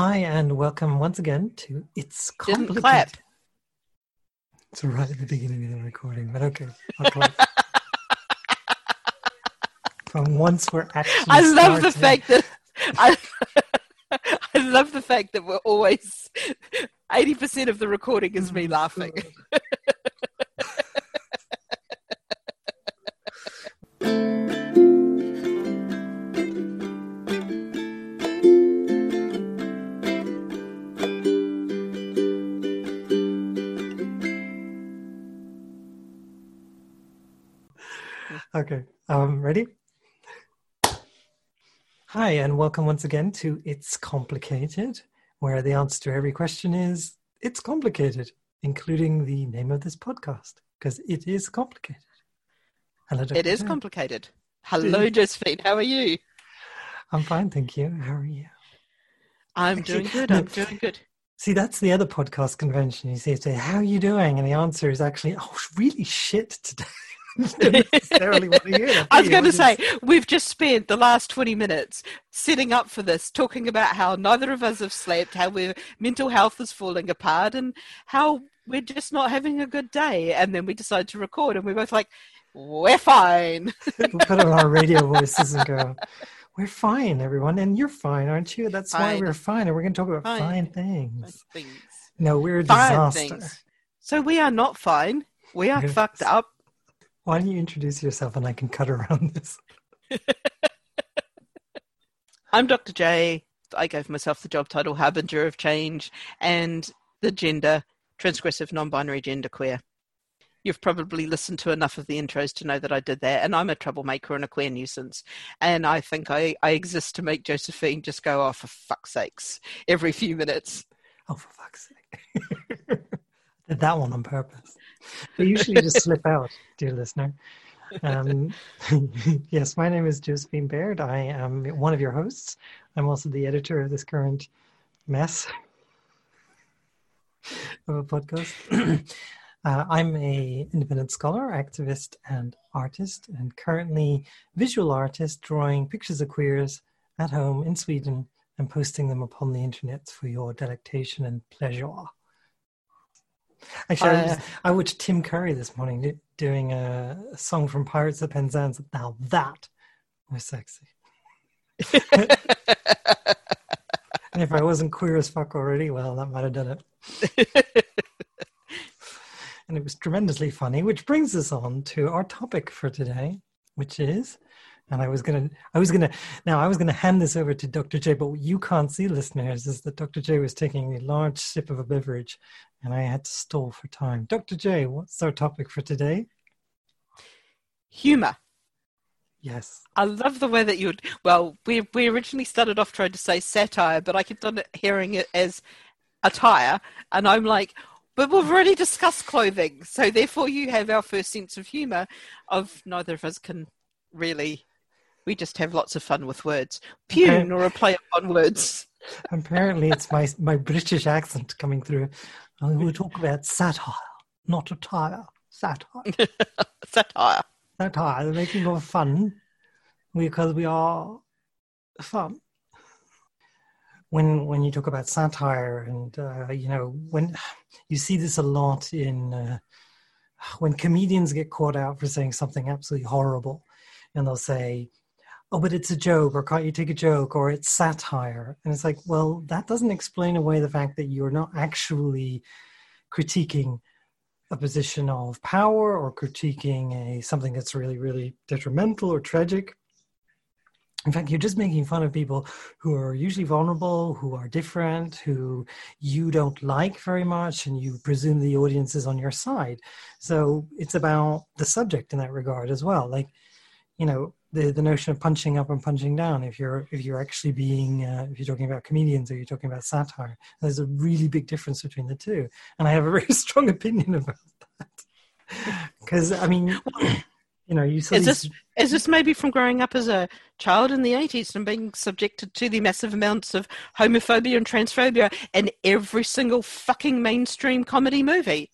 Hi, and welcome once again to It's Didn't Complicated. clap. It's right at the beginning of the recording, but okay. I'll clap. From once we're actually. I love the fact that I, I love the fact that we're always eighty percent of the recording is me mm, laughing. Hi, and welcome once again to It's Complicated, where the answer to every question is It's complicated, including the name of this podcast, because it is complicated. Hello, Dr. It is complicated. Hello, Josephine. How are you? I'm fine, thank you. How are you? I'm Actually, doing good. I'm doing good. See, that's the other podcast convention. You say, how are you doing? And the answer is actually, oh, really shit today. Necessarily want to hear I was going to say, we've just spent the last 20 minutes setting up for this, talking about how neither of us have slept, how our mental health is falling apart, and how we're just not having a good day. And then we decide to record, and we're both like, we're fine. we'll put on our radio voices and go, we're fine, everyone. And you're fine, aren't you? That's why we're fine. And we're going to talk about fine, Fine. things. Things. No, we're a Fine disaster. things. So we are not fine. We are fucked up. Why don't you introduce yourself and I can cut around this? I'm Dr. J. I gave myself the job title Harbinger of Change and the gender transgressive non binary gender queer. You've probably listened to enough of the intros to know that I did that, and I'm a troublemaker and a queer nuisance. And I think I, I exist to make Josephine just go off for fuck's sakes every few minutes. Oh, for fuck's sake. Did that one on purpose. They usually just slip out, dear listener. Um, yes, my name is Josephine Baird. I am one of your hosts. I'm also the editor of this current mess of a podcast. uh, I'm a independent scholar, activist, and artist, and currently visual artist drawing pictures of queers at home in Sweden and posting them upon the internet for your delectation and pleasure. Actually, I, Uh, was- I watched Tim Curry this morning doing a, a song from Pirates of Penzance. Now that was sexy. And if I wasn't queer as fuck already, well, that might have done it. and it was tremendously funny, which brings us on to our topic for today, which is, and I was gonna, I was gonna, now I was gonna hand this over to Dr. J, but what you can't see, listeners, is that Dr. J was taking a large sip of a beverage, and I had to stall for time. Dr. J, what's our topic for today? Humor. Yes. I love the way that you would. Well, we we originally started off trying to say satire, but I kept on hearing it as attire, and I'm like, but we've already discussed clothing, so therefore you have our first sense of humour. Of neither of us can really. We just have lots of fun with words. Pune or a play on words. Apparently, it's my my British accent coming through. We talk about satire, not attire. Satire. Satire. satire, the making of fun, because we are fun. When when you talk about satire, and uh, you know when you see this a lot in uh, when comedians get caught out for saying something absolutely horrible, and they'll say, "Oh, but it's a joke," or "Can't you take a joke?" or "It's satire," and it's like, well, that doesn't explain away the fact that you're not actually critiquing a position of power or critiquing a something that's really really detrimental or tragic. In fact you're just making fun of people who are usually vulnerable who are different who you don't like very much and you presume the audience is on your side. So it's about the subject in that regard as well. Like you know the the notion of punching up and punching down if you're if you're actually being uh, if you're talking about comedians or you're talking about satire there's a really big difference between the two. And i have a very strong opinion about that. Because i mean you know you Is this is this maybe from growing up as a child in the eighties and being subjected to the massive amounts of homophobia and transphobia in every single fucking mainstream comedy movie?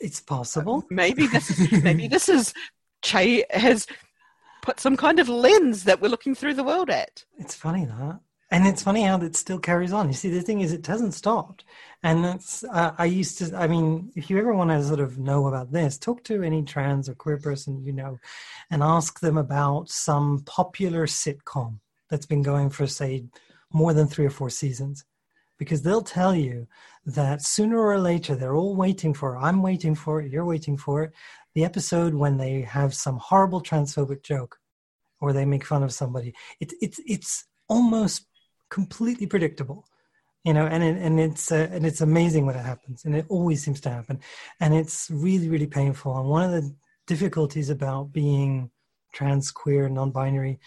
it's possible. Maybe this is maybe this is Che has put some kind of lens that we're looking through the world at. it's funny that and it's funny how that still carries on. You see, the thing is, it hasn't stopped, and that's. Uh, I used to. I mean, if you ever want to sort of know about this, talk to any trans or queer person you know, and ask them about some popular sitcom that's been going for say more than three or four seasons, because they'll tell you that sooner or later they're all waiting for. I'm waiting for it. You're waiting for it. The episode when they have some horrible transphobic joke, or they make fun of somebody. It's it's it's almost completely predictable you know and it, and it's uh, and it's amazing when it happens and it always seems to happen and it's really really painful and one of the difficulties about being trans queer non-binary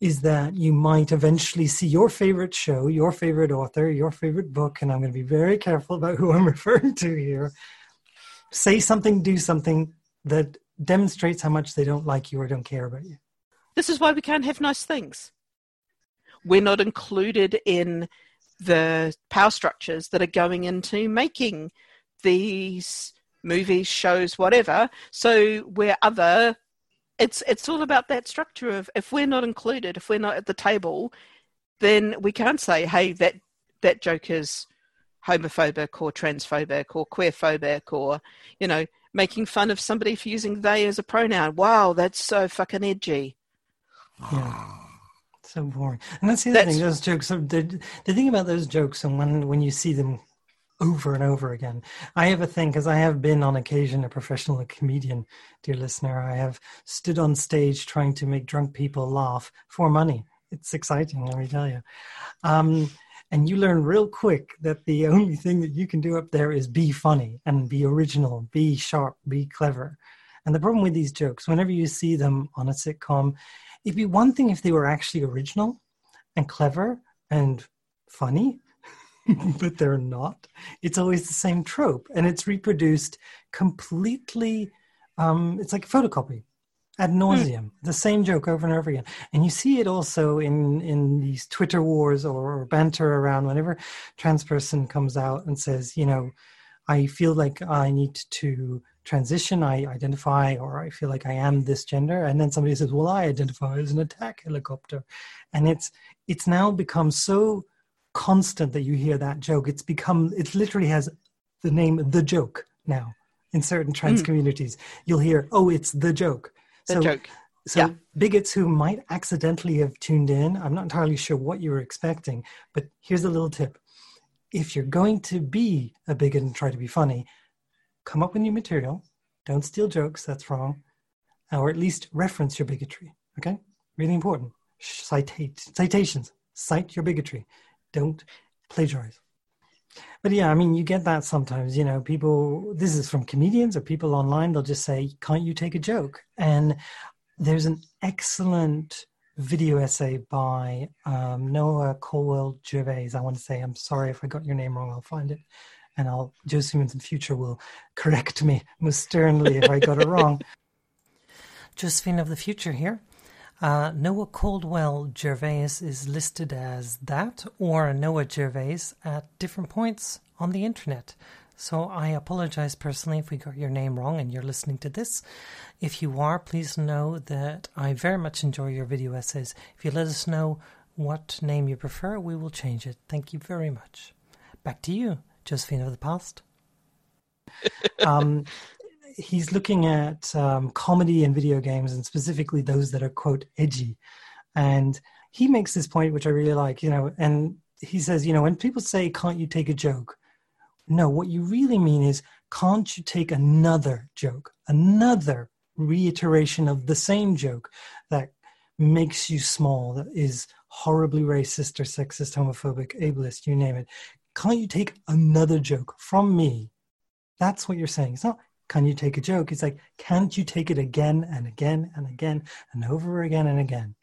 is that you might eventually see your favorite show your favorite author your favorite book and i'm going to be very careful about who i'm referring to here say something do something that demonstrates how much they don't like you or don't care about you this is why we can't have nice things we're not included in the power structures that are going into making these movies, shows, whatever. So we're other. It's it's all about that structure of if we're not included, if we're not at the table, then we can't say, hey, that that joke is homophobic or transphobic or queerphobic or you know making fun of somebody for using they as a pronoun. Wow, that's so fucking edgy. Yeah so boring. And that's the other that's, thing. Those jokes. The, the thing about those jokes, and when when you see them over and over again, I have a thing because I have been on occasion a professional comedian, dear listener. I have stood on stage trying to make drunk people laugh for money. It's exciting, let me tell you. Um, and you learn real quick that the only thing that you can do up there is be funny and be original, be sharp, be clever. And the problem with these jokes, whenever you see them on a sitcom, it'd be one thing if they were actually original and clever and funny but they're not it's always the same trope and it's reproduced completely um, it's like a photocopy ad hmm. nauseum, the same joke over and over again. And you see it also in in these Twitter wars or, banter around whenever trans person comes out and says, you know, I feel like I need to transition. I identify or i feel like i am this gender. And then somebody says well i identify as an attack helicopter. And it's it's now become so constant that you hear that joke. It's become it literally has the name the joke now in certain trans mm. communities. You'll hear oh it's the joke the so, joke so yeah. bigots who might accidentally have tuned in i'm not entirely sure what you were expecting but here's a little tip if you're going to be a bigot and try to be funny come up with new material. Don't steal jokes, that's wrong. Or at least reference your bigotry. Okay? Really important. Citate citations. Cite your bigotry. Don't plagiarize. But yeah, I mean, you get that sometimes. You know, people. This is from comedians or people online. They'll just say, "Can't you take a joke?" And there's an excellent video essay by um, Noah Caldwell Gervais. I want to say, I'm sorry if I got your name wrong. I'll find it and I'll Josephine in the future will correct me most sternly if I got it wrong. Josephine of the future here. Uh, Noah Caldwell Gervais is listed as that or Noah Gervais at different points on the internet. So I apologize personally if we got your name wrong and you're listening to this. If you are, please know that I very much enjoy your video essays. If you let us know what name you prefer, we will change it. Thank you very much. Back to you. Josephine of the past. um, he's looking at um, comedy and video games and specifically those that are quote edgy, and he makes this point which I really like. You know, and he says, you know, when people say, "Can't you take a joke?" No, what you really mean is, can't you take another joke, another reiteration of the same joke that makes you small, that is horribly racist or sexist, homophobic, ableist, you name it can't you take another joke from me? That's what you're saying. It's not, can you take a joke? It's like, can't you take it again and again and again and over again and again?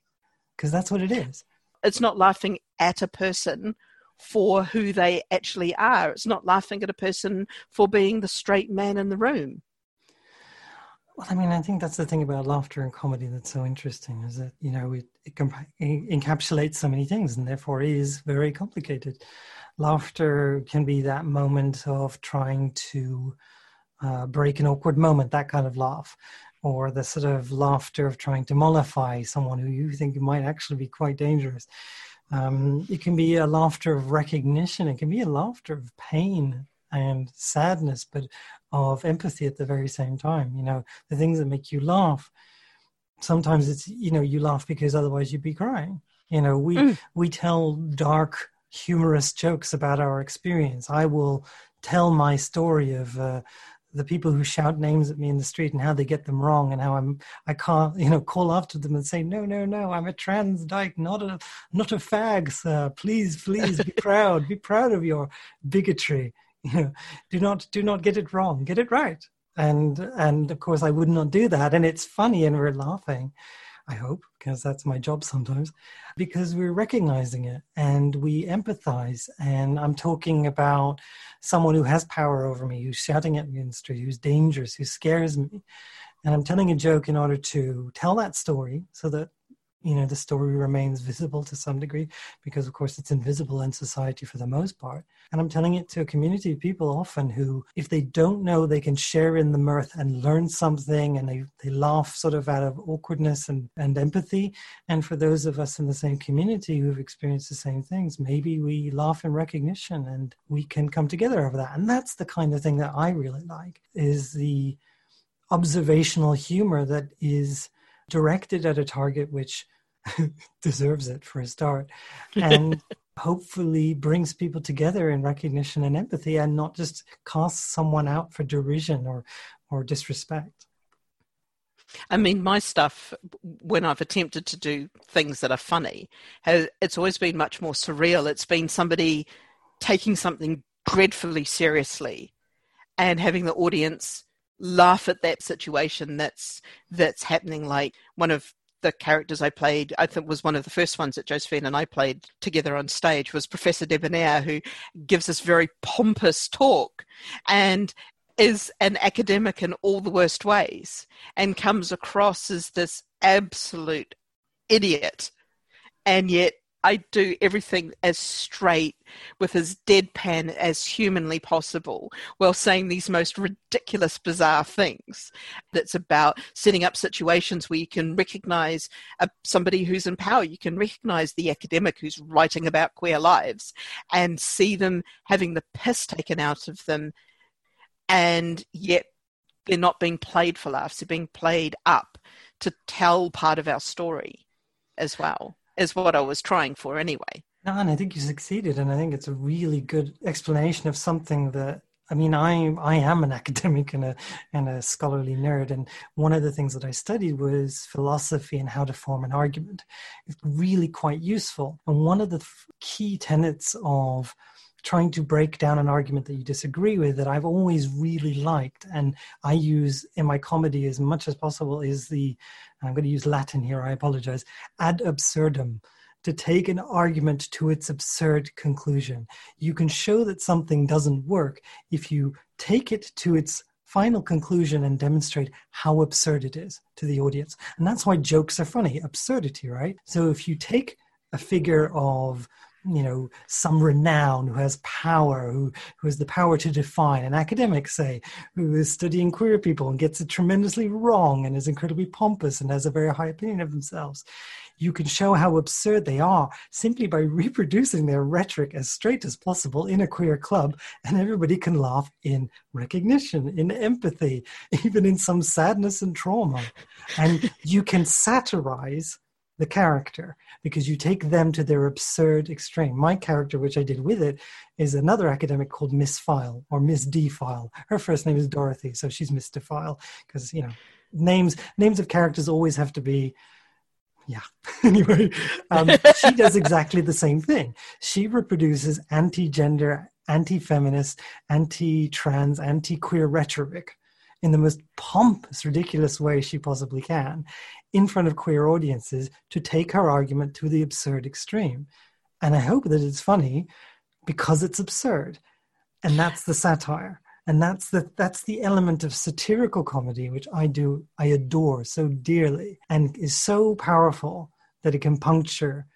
Because that's what it is. It's not laughing at a person for who they actually are. It's not laughing at a person for being the straight man in the room. Well, I mean, I think that's the thing about laughter and comedy that's so interesting is that, you know, it, it, it encapsulates so many things and therefore is very complicated laughter can be that moment of trying to uh, break an awkward moment, that kind of laugh, or the sort of laughter of trying to mollify someone who you think might actually be quite dangerous. Um, it can be a laughter of recognition. It can be a laughter of pain and sadness, but of empathy at the very same time. You know, the things that make you laugh. Sometimes it's you know you laugh because otherwise you'd be crying. You know, we mm. we tell dark, humorous jokes about our experience. I will tell my story of. Uh, the people who shout names at me in the street and how they get them wrong and how I'm I can't you know call after them and say no no no I'm a trans dyke not a not a fag sir. Please please be proud be proud of your bigotry. You know do not do not get it wrong get it right. And and of course I would not do that. And it's funny and we're laughing I hope, because that's my job sometimes, because we're recognizing it and we empathize. And I'm talking about someone who has power over me, who's shouting at me in the street, who's dangerous, who scares me. And I'm telling a joke in order to tell that story so that you know the story remains visible to some degree because of course it's invisible in society for the most part. And i'm telling it to a community of people often who if they don't know they can share in the mirth and learn something and they, they laugh sort of out of awkwardness and, and empathy. And for those of us in the same community who've experienced the same things maybe we laugh in recognition and we can come together over that. And that's the kind of thing that i really like is the observational humor that is directed at a target which deserves it for a start and hopefully brings people together in recognition and empathy and not just casts someone out for derision or or disrespect I mean, my stuff, when I've attempted to do things that are funny, has, it's always been much more surreal. It's been somebody taking something dreadfully seriously and having the audience laugh at that situation that's that's happening like one of the characters I played, I think was one of the first ones that Josephine and I played together on stage was Professor Debonair, who gives this very pompous talk and is an academic in all the worst ways and comes across as this absolute idiot. And yet I do everything as straight with as deadpan as humanly possible while saying these most ridiculous, bizarre things. That's about setting up situations where you can recognize a, somebody who's in power. You can recognize the academic who's writing about queer lives and see them having the piss taken out of them, and yet they're not being played for laughs, they're being played up to tell part of our story as well is what I was trying for anyway. No, and I think you succeeded, and I think it's a really good explanation of something that I mean, I I am an academic and a and a scholarly nerd, and one of the things that I studied was philosophy and how to form an argument. It's really quite useful, and one of the key tenets of trying to break down an argument that you disagree with that I've always really liked and I use in my comedy as much as possible is the I'm going to use Latin here, I apologize, ad absurdum to take an argument to its absurd conclusion. You can show that something doesn't work if you take it to its final conclusion and demonstrate how absurd it is to the audience. And that's why jokes are funny absurdity, right? So if you take a figure of you know some renown who has power who who has the power to define. An academic say who is studying queer people and gets it tremendously wrong and is incredibly pompous and has a very high opinion of themselves. You can show how absurd they are simply by reproducing their rhetoric as straight as possible in a queer club and everybody can laugh in recognition in empathy even in some sadness and trauma. And you can satirize the character because you take them to their absurd extreme. My character, which I did with it, is another academic called Miss File or Miss D File. Her first name is Dorothy, so she's Miss Defile because you know names names of characters always have to be yeah anyway um, she does exactly the same thing she reproduces anti-gender anti-feminist anti-trans anti-queer rhetoric in the most pompous, ridiculous way she possibly can in front of queer audiences to take her argument to the absurd extreme. And I hope that it's funny because it's absurd. And that's the satire. And that's the that's the element of satirical comedy which I do I adore so dearly and is so powerful that it can puncture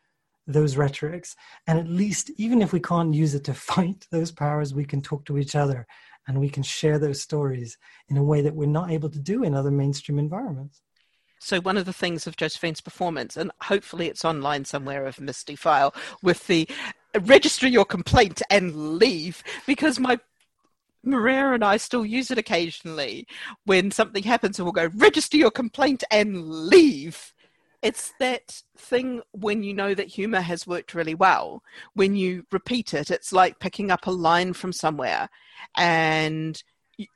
those rhetorics. And at least even if we can't use it to fight those powers, we can talk to each other and we can share those stories in a way that we're not able to do in other mainstream environments. So one of the things of Josephine's performance, and hopefully it's online somewhere of Miss Defile, with the register your complaint and leave, because my Maria and I still use it occasionally when something happens and we'll go, register your complaint and leave. It's that thing when you know that humor has worked really well. When you repeat it, it's like picking up a line from somewhere and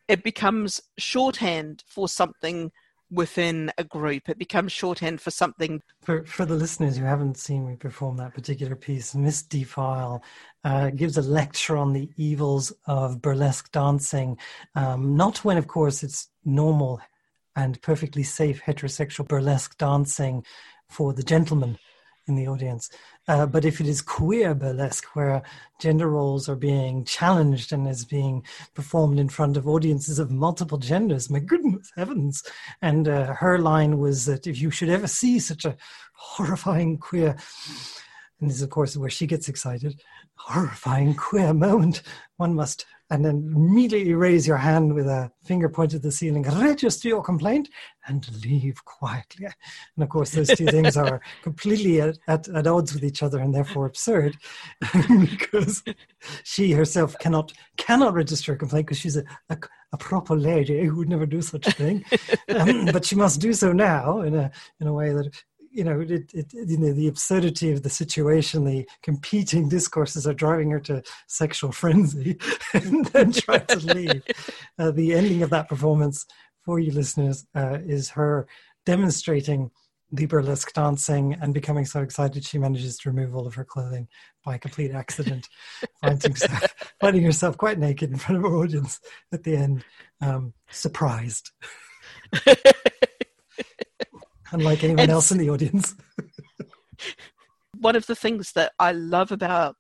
it becomes shorthand for something within a group. It becomes shorthand for something. For for the listeners who haven't seen me perform that particular piece, Miss Defile uh, gives a lecture on the evils of burlesque dancing. Um, not when, of course, it's normal and perfectly safe heterosexual burlesque dancing for the gentleman in the audience. Uh, but if it is queer burlesque, where gender roles are being challenged and is being performed in front of audiences of multiple genders, my goodness heavens. And uh, her line was that if you should ever see such a horrifying queer, and this is, of course, where she gets excited, horrifying queer moment, one must and then immediately raise your hand with a finger pointed at the ceiling, register your complaint, and leave quietly. And of course, those two things are completely at, at, at, odds with each other and therefore absurd, because she herself cannot cannot register a complaint because she's a, a, a, proper lady who would never do such a thing. Um, but she must do so now in a in a way that you know, it, it, you know, the absurdity of the situation, the competing discourses are driving her to sexual frenzy, and then try to leave. Uh, the ending of that performance for you listeners uh, is her demonstrating the burlesque dancing and becoming so excited she manages to remove all of her clothing by complete accident, finding, herself, finding herself quite naked in front of her audience at the end, um, surprised unlike anyone it's, else in the audience. one of the things that I love about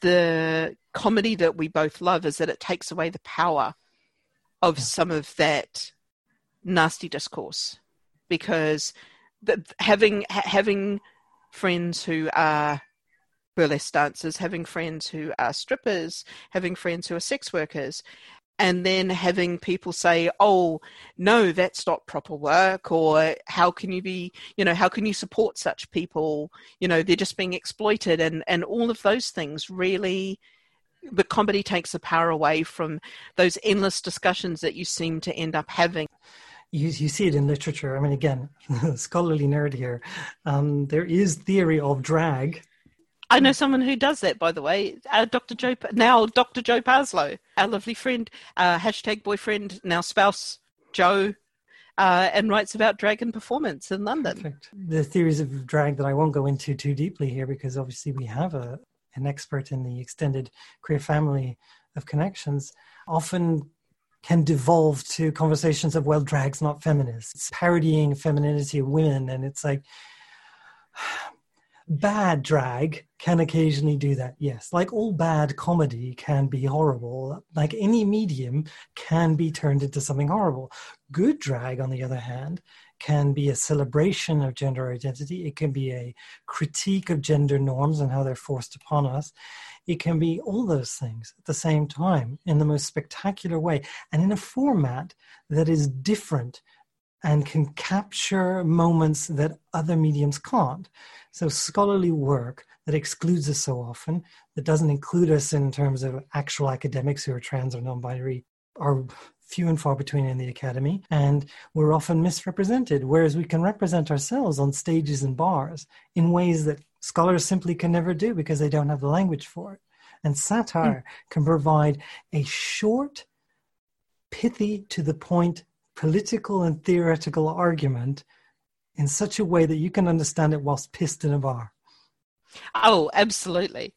the comedy that we both love is that it takes away the power of yeah. some of that nasty discourse because the, having ha, having friends who are burlesque dancers, having friends who are strippers, having friends who are sex workers, and then having people say, oh, no, that's not proper work, or how can you be, you know, how can you support such people? You know, they're just being exploited, and, and all of those things really, the comedy takes the power away from those endless discussions that you seem to end up having. You, you see it in literature. I mean, again, scholarly nerd here. Um, there is theory of drag I know someone who does that, by the way. Uh, Dr. Joe, now Dr. Joe Parslow, our lovely friend, uh, hashtag boyfriend, now spouse, Joe, uh, and writes about drag and performance in London. Perfect. The theories of drag that I won't go into too deeply here because obviously we have a, an expert in the extended queer family of connections often can devolve to conversations of, well, drag's not feminist. It's parodying femininity of women. And it's like, bad drag can occasionally do that yes. Like all bad comedy can be horrible. Like any medium can be turned into something horrible. Good drag on the other hand can be a celebration of gender identity. It can be a critique of gender norms and how they're forced upon us. It can be all those things at the same time in the most spectacular way and in a format that is different and can capture moments that other mediums can't. So, scholarly work that excludes us so often, that doesn't include us in terms of actual academics who are trans or non binary, are few and far between in the academy, and we're often misrepresented, whereas we can represent ourselves on stages and bars in ways that scholars simply can never do because they don't have the language for it. And satire mm. can provide a short, pithy, to the point political and theoretical argument in such a way that you can understand it whilst pissed in a bar. Oh, absolutely.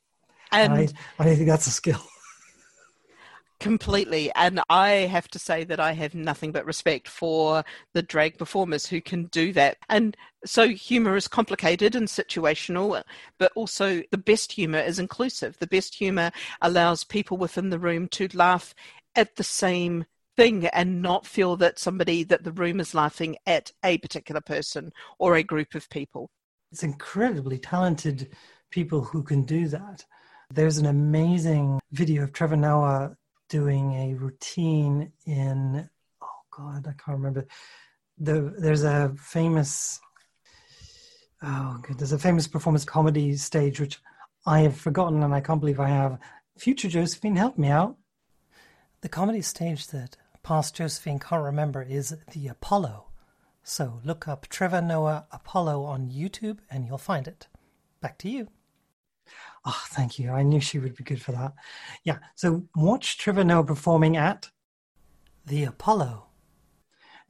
And, and I, I think that's a skill. Completely. And I have to say that I have nothing but respect for the drag performers who can do that. And so humor is complicated and situational, but also the best humor is inclusive. The best humor allows people within the room to laugh at the same thing and not feel that somebody that the room is laughing at a particular person or a group of people it's incredibly talented people who can do that there's an amazing video of trevor noah doing a routine in oh god i can't remember the there's a famous oh there's a famous performance comedy stage which I have forgotten and I can't believe I have. Future Josephine, help me out. The comedy stage that past Josephine can't remember is the Apollo. So look up Trevor Noah Apollo on YouTube and you'll find it. Back to you. Oh, thank you. I knew she would be good for that. Yeah. So watch Trevor Noah performing at the Apollo.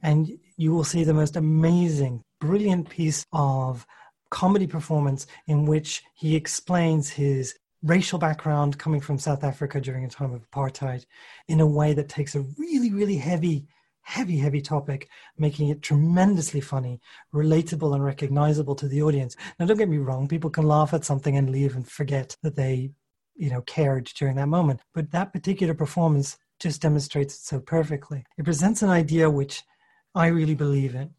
And you will see the most amazing, brilliant piece of comedy performance in which he explains his racial background coming from South Africa during a time of apartheid in a way that takes a really, really heavy, heavy, heavy topic, making it tremendously funny, relatable, and recognizable to the audience. Now, don't get me wrong, people can laugh at something and leave and forget that they, you know, cared during that moment. But that particular performance just demonstrates it so perfectly. It presents an idea which I really believe in.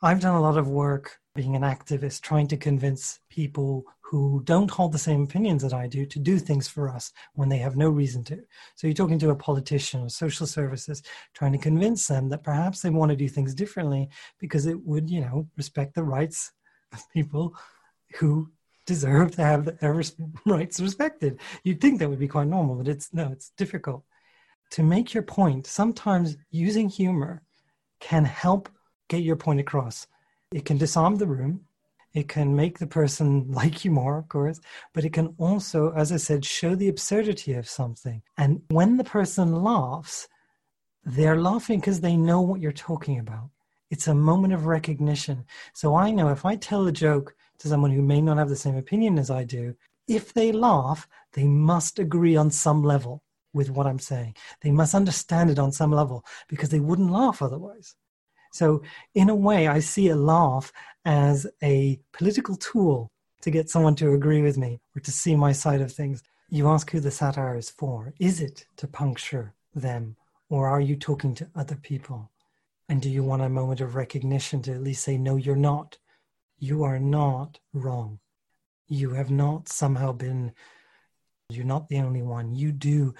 I've done a lot of work being an activist, trying to convince people who don't hold the same opinions that I do to do things for us when they have no reason to. So you're talking to a politician or social services, trying to convince them that perhaps they want to do things differently because it would, you know, respect the rights of people who deserve to have their rights respected. You'd think that would be quite normal, but it's no, it's difficult. To make your point, sometimes using humor can help get your point across. It can disarm the room it can make the person like you more, of course, but it can also, as I said, show the absurdity of something. And when the person laughs, they're laughing because they know what you're talking about. It's a moment of recognition. So I know if I tell a joke to someone who may not have the same opinion as I do, if they laugh, they must agree on some level with what I'm saying. They must understand it on some level because they wouldn't laugh otherwise. So, in a way, I see a laugh as a political tool to get someone to agree with me or to see my side of things. You ask who the satire is for. Is it to puncture them, or are you talking to other people? And do you want a moment of recognition to at least say, no, you're not? You are not wrong. You have not somehow been, you're not the only one. You do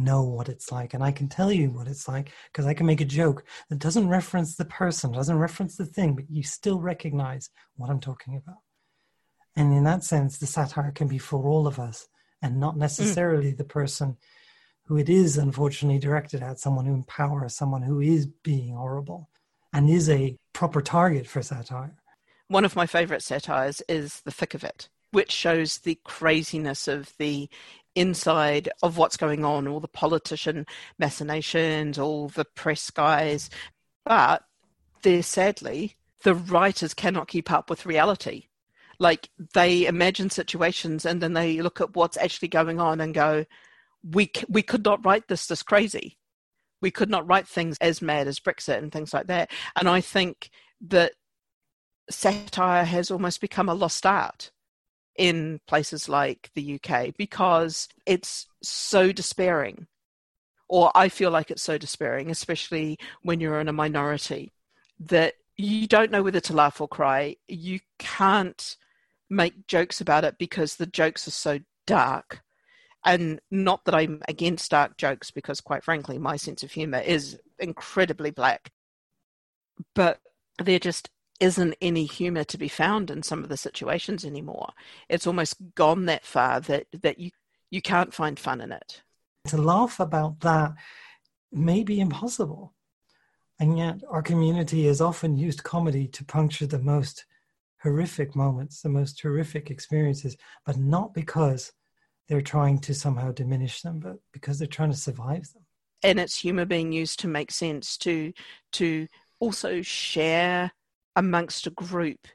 know what it's like and i can tell you what it's like because i can make a joke that doesn't reference the person doesn't reference the thing but you still recognize what i'm talking about and in that sense the satire can be for all of us and not mm. necessarily mm. the person who it is unfortunately directed at someone who empowers someone who is being horrible and is a proper target for satire one of my favorite satires is the thick of it which shows the craziness of the inside of what's going on, all the politician machinations, all the press guys. But there, sadly, the writers cannot keep up with reality. Like they imagine situations and then they look at what's actually going on and go, "We we could not write this this crazy. We could not write things as mad as Brexit and things like that." And I think that satire has almost become a lost art in places like the UK because it's so despairing. Or I feel like it's so despairing, especially when you're in a minority, that you don't know whether to laugh or cry. You can't make jokes about it because the jokes are so dark. And not that I'm against dark jokes, because quite frankly, my sense of humor is incredibly black. But they're just isn't any humor to be found in some of the situations anymore. It's almost gone that far that that you you can't find fun in it. To laugh about that may be impossible. And yet our community has often used comedy to puncture the most horrific moments, the most horrific experiences, but not because they're trying to somehow diminish them, but because they're trying to survive them. And it's humor being used to make sense, to to also share amongst a group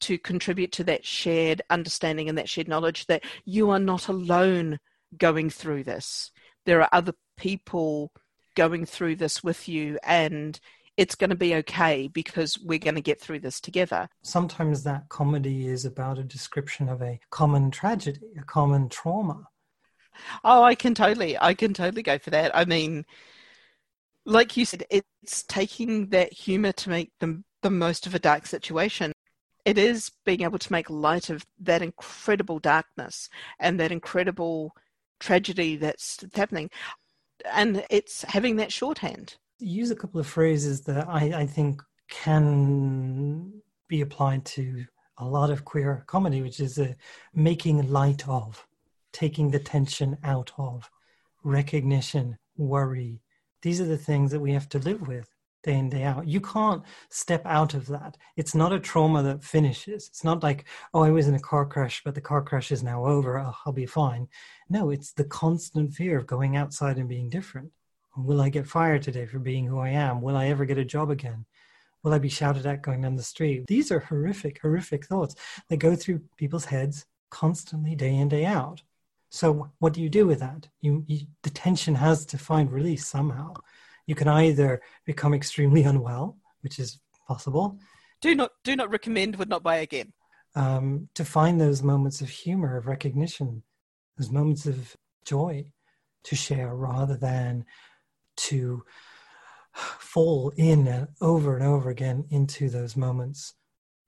to contribute to that shared understanding and that shared knowledge that you are not alone going through this. There are other people going through this with you, and it's going to be okay because we're going to get through this together. Sometimes that comedy is about a description of a common tragedy, a common trauma. Oh, I can totally, I can totally go for that. I mean, like you said, it's taking that humor to make them the most of a dark situation. It is being able to make light of that incredible darkness and that incredible tragedy that's happening. And it's having that shorthand. Use a couple of phrases that I, I think can be applied to a lot of queer comedy, which is a making light of, taking the tension out of, recognition, worry. These are the things that we have to live with day in, day out. You can't step out of that. It's not a trauma that finishes. It's not like, oh, I was in a car crash, but the car crash is now over. Oh, I'll be fine. No, it's the constant fear of going outside and being different. Will I get fired today for being who I am? Will I ever get a job again? Will I be shouted at going down the street? These are horrific, horrific thoughts that go through people's heads constantly, day in, day out. So, what do you do with that? You, you, the tension has to find release somehow. You can either become extremely unwell, which is possible. Do not do not recommend. Would not buy again. Um, to find those moments of humor, of recognition, those moments of joy to share, rather than to fall in and over and over again into those moments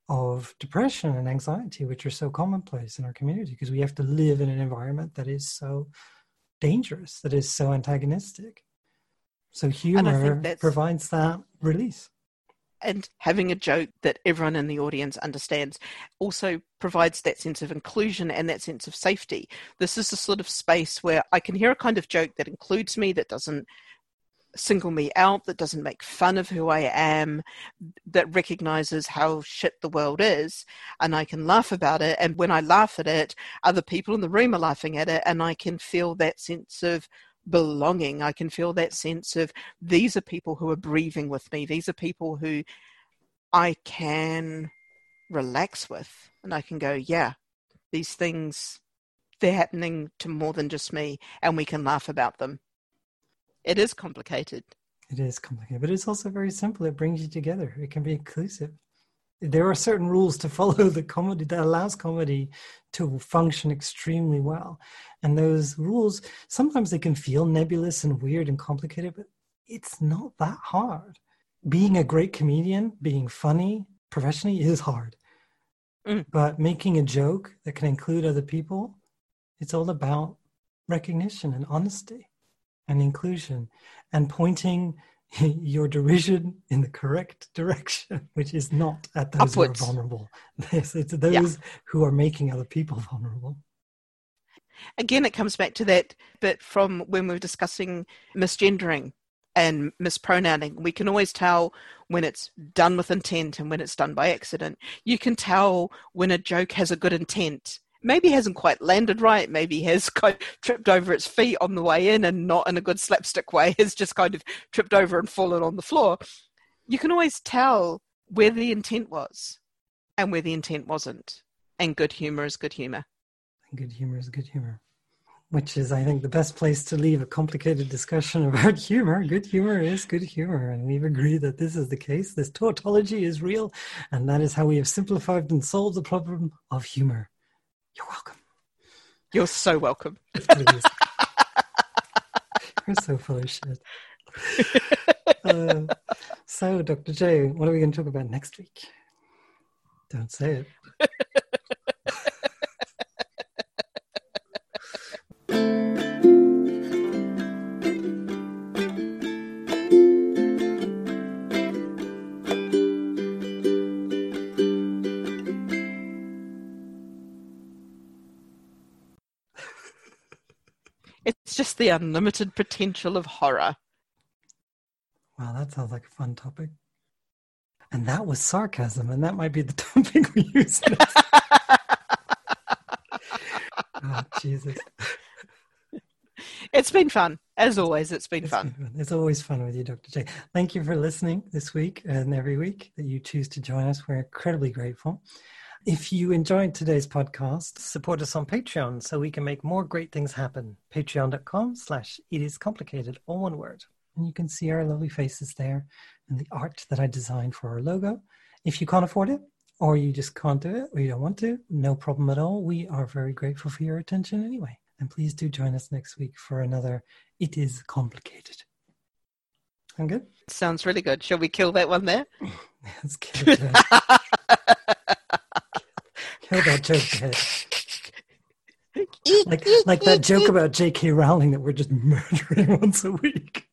of depression and anxiety, which are so commonplace in our community because we have to live in an environment that is so dangerous, that is so antagonistic. So humor provides that release. And having a joke that everyone in the audience understands also provides that sense of inclusion and that sense of safety. This is the sort of space where I can hear a kind of joke that includes me, that doesn't single me out, that doesn't make fun of who I am, that recognizes how shit the world is, and I can laugh about it. And when I laugh at it, other people in the room are laughing at it, and I can feel that sense of belonging. I can feel that sense of these are people who are breathing with me, these are people who I can relax with, and I can go, yeah, these things. They're happening to more than just me, and we can laugh about them it is complicated. It is complicated, but it's also very simple. It brings you together. It can be inclusive. There are certain rules to follow the comedy that allows comedy to function extremely well. And those rules, sometimes they can feel nebulous and weird and complicated, but it's not that hard. Being a great comedian, being funny professionally is hard. Mm. But making a joke that can include other people, it's all about recognition and honesty and inclusion and pointing your derision in the correct direction, which is not at those Upwards. who are vulnerable. It's, it's those yeah. who are making other people vulnerable. Again, it comes back to that bit from when we were discussing misgendering and mispronouncing. We can always tell when it's done with intent and when it's done by accident. You can tell when a joke has a good intent maybe hasn't quite landed right, maybe has kind of tripped over its feet on the way in and not in a good slapstick way, has just kind of tripped over and fallen on the floor. You can always tell where the intent was and where the intent wasn't. And good humor is good humor. And good humor is good humor. Which is, I think, the best place to leave a complicated discussion about humor. Good humor is good humor. And we've agreed that this is the case. This tautology is real. And that is how we have simplified and solved the problem of humor. You're welcome. You're so welcome. You're so full of shit. Uh, so, Dr. J, what are we going to talk about next week? Don't say it. the unlimited potential of horror. Wow, that sounds like a fun topic. And that was sarcasm, and that might be the topic we use. oh, Jesus. It's been fun. As always, it's been, it's fun. been fun. It's always fun with you, Dr. J. Thank you for listening this week and every week that you choose to join us. We're incredibly grateful. If you enjoyed today's podcast, support us on Patreon so we can make more great things happen. Patreon.com slash it is complicated, all one word. And you can see our lovely faces there and the art that I designed for our logo. If you can't afford it, or you just can't do it, or you don't want to, no problem at all. We are very grateful for your attention anyway. And please do join us next week for another It Is Complicated. I'm good? Sounds really good. Shall we kill that one there? Let's kill it. That joke like, like that joke about J.K. Rowling that we're just murdering once a week.